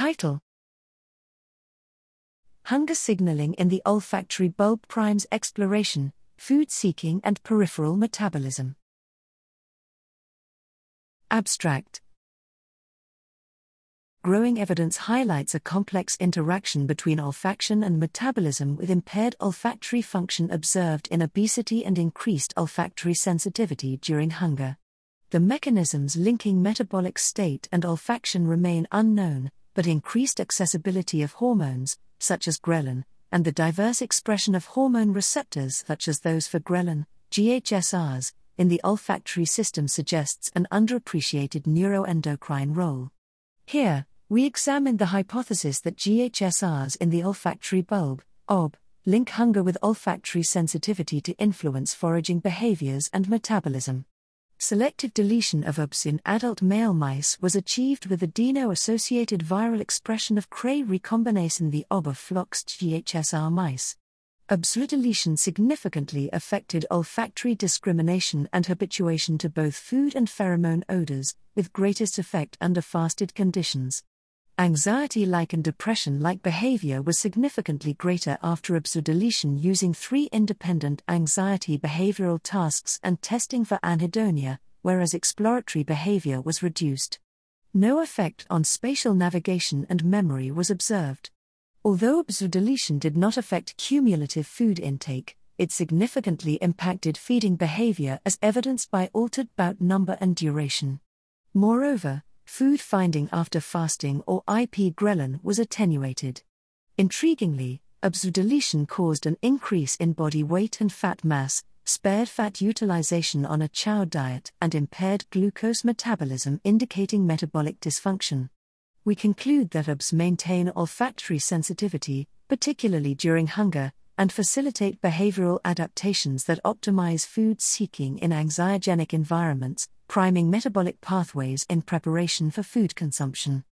Title Hunger signaling in the olfactory bulb primes exploration, food seeking, and peripheral metabolism. Abstract Growing evidence highlights a complex interaction between olfaction and metabolism with impaired olfactory function observed in obesity and increased olfactory sensitivity during hunger. The mechanisms linking metabolic state and olfaction remain unknown, but increased accessibility of hormones, such as ghrelin, and the diverse expression of hormone receptors, such as those for ghrelin, GHSRs, in the olfactory system suggests an underappreciated neuroendocrine role. Here, we examined the hypothesis that GHSRs in the olfactory bulb, OB, link hunger with olfactory sensitivity to influence foraging behaviors and metabolism. Selective deletion of OBS in adult male mice was achieved with adeno associated viral expression of Cre recombinase in the OB of floxed GHSR mice. OBS deletion significantly affected olfactory discrimination and habituation to both food and pheromone odors, with greatest effect under fasted conditions. Anxiety like and depression like behavior was significantly greater after deletion using three independent anxiety behavioral tasks and testing for anhedonia, whereas exploratory behavior was reduced. No effect on spatial navigation and memory was observed. Although deletion did not affect cumulative food intake, it significantly impacted feeding behavior as evidenced by altered bout number and duration. Moreover, food finding after fasting or IP ghrelin was attenuated. Intriguingly, deletion caused an increase in body weight and fat mass, spared fat utilization on a chow diet, and impaired glucose metabolism, indicating metabolic dysfunction. We conclude that OBS maintain olfactory sensitivity, particularly during hunger, and facilitate behavioral adaptations that optimize food seeking in anxiogenic environments, priming metabolic pathways in preparation for food consumption.